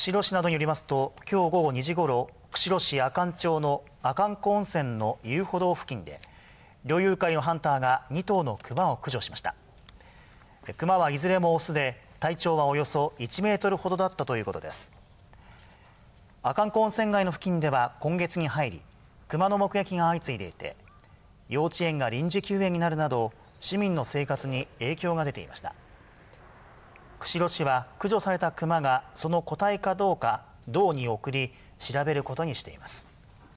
釧路市などによりますと今日午後2時ごろ釧路市阿寒町の阿寒湖温泉の遊歩道付近で猟友会のハンターが2頭のクマを駆除しました。クマはいずれもオスで体長はおよそ1メートルほどだったということです。阿寒湖温泉街の付近では今月に入りクマの目撃が相次いでいて幼稚園が臨時休園になるなど市民の生活に影響が出ていました。釧路市は駆除されたクマがその個体かどうか道に送り調べることにしています。